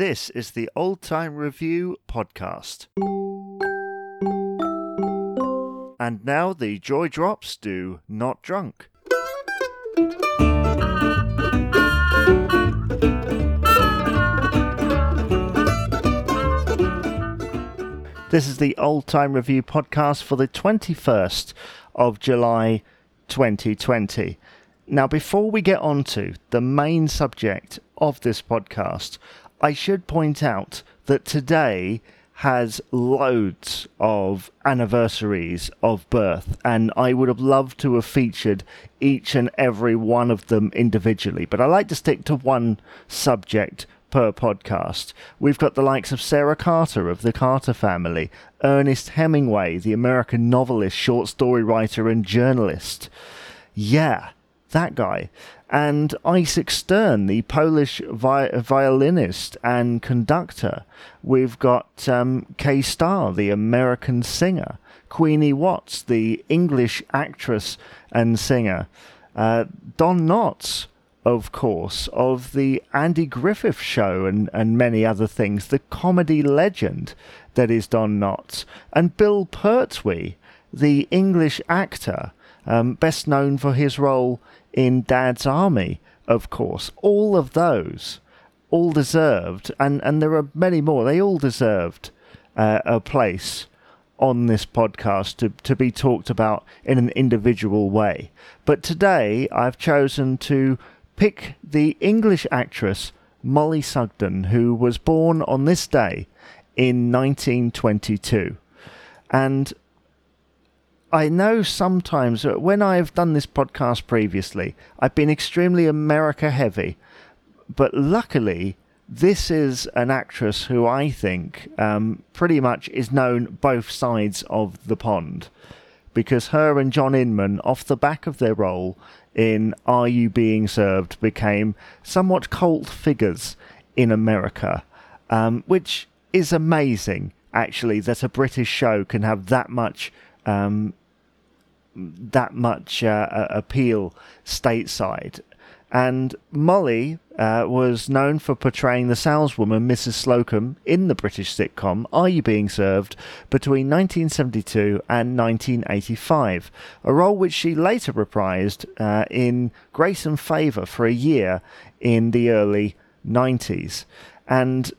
This is the Old Time Review podcast. And now the Joy Drops do Not Drunk. This is the Old Time Review podcast for the 21st of July 2020. Now, before we get on to the main subject of this podcast, I should point out that today has loads of anniversaries of birth, and I would have loved to have featured each and every one of them individually, but I like to stick to one subject per podcast. We've got the likes of Sarah Carter of the Carter family, Ernest Hemingway, the American novelist, short story writer, and journalist. Yeah, that guy and Isaac Stern, the Polish vi- violinist and conductor. We've got um, Kay Starr, the American singer. Queenie Watts, the English actress and singer. Uh, Don Knotts, of course, of the Andy Griffith Show and, and many other things. The comedy legend that is Don Knotts. And Bill Pertwee, the English actor, um, best known for his role in Dad's Army, of course. All of those, all deserved, and, and there are many more, they all deserved uh, a place on this podcast to, to be talked about in an individual way. But today I've chosen to pick the English actress Mollie Sugden, who was born on this day in 1922. And I know sometimes when I've done this podcast previously, I've been extremely America heavy, but luckily, this is an actress who I think um, pretty much is known both sides of the pond because her and John Inman, off the back of their role in Are You Being Served, became somewhat cult figures in America, um, which is amazing, actually, that a British show can have that much um, that much uh, appeal stateside. And Mollie uh, was known for portraying the saleswoman Mrs. Slocombe in the British sitcom Are You Being Served between 1972 and 1985, a role which she later reprised uh, in Grace and Favour for a year in the early 90s. And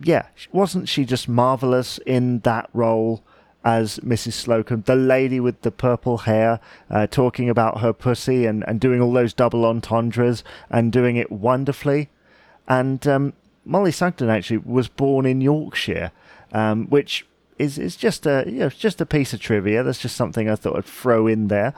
yeah, wasn't she just marvellous in that role? As Mrs. Slocombe, the lady with the purple hair, uh, talking about her pussy and, and doing all those double entendres and doing it wonderfully. And um, Mollie Sugden actually was born in Yorkshire, um, which is is just a you know just a piece of trivia. That's just something I thought I'd throw in there.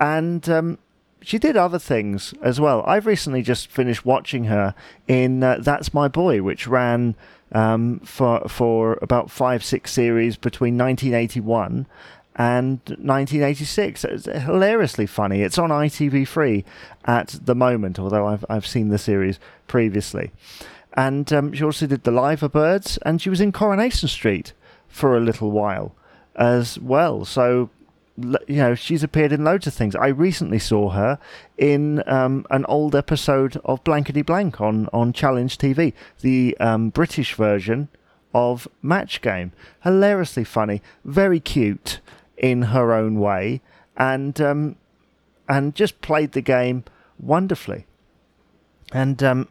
And um, she did other things as well. I've recently just finished watching her in uh, That's My Boy, which ran um, for for about five six series between 1981 and 1986. It's hilariously funny. It's on ITV3 at the moment, although I've I've seen the series previously. And um, she also did The Liver Birds, and she was in Coronation Street for a little while as well. So you know, she's appeared in loads of things. I recently saw her in um, an old episode of Blankety Blank on, on Challenge TV, the um, British version of Match Game. Hilariously funny, very cute in her own way, and um, and just played the game wonderfully. And um,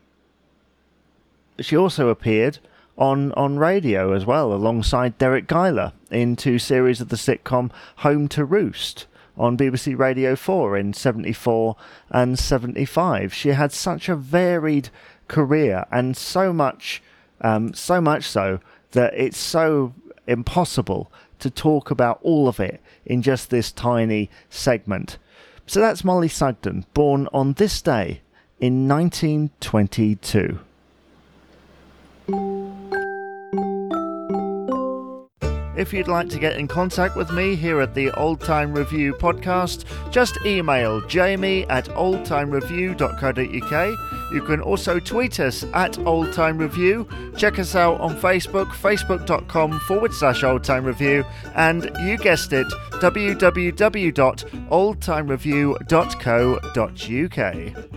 she also appeared on on radio as well, alongside Deryck Guyler in two series of the sitcom Home to Roost on BBC Radio 4 in 74 and 75. She had such a varied career and so much, um, so much so that it's so impossible to talk about all of it in just this tiny segment. So that's Mollie Sugden, born on this day in 1922. If you'd like to get in contact with me here at the Old Time Review podcast, just email jamie at oldtimereview.co.uk. You can also tweet us at Old Time Review. Check us out on Facebook, facebook.com forward slash Old Time Review, and you guessed it, www.oldtimereview.co.uk.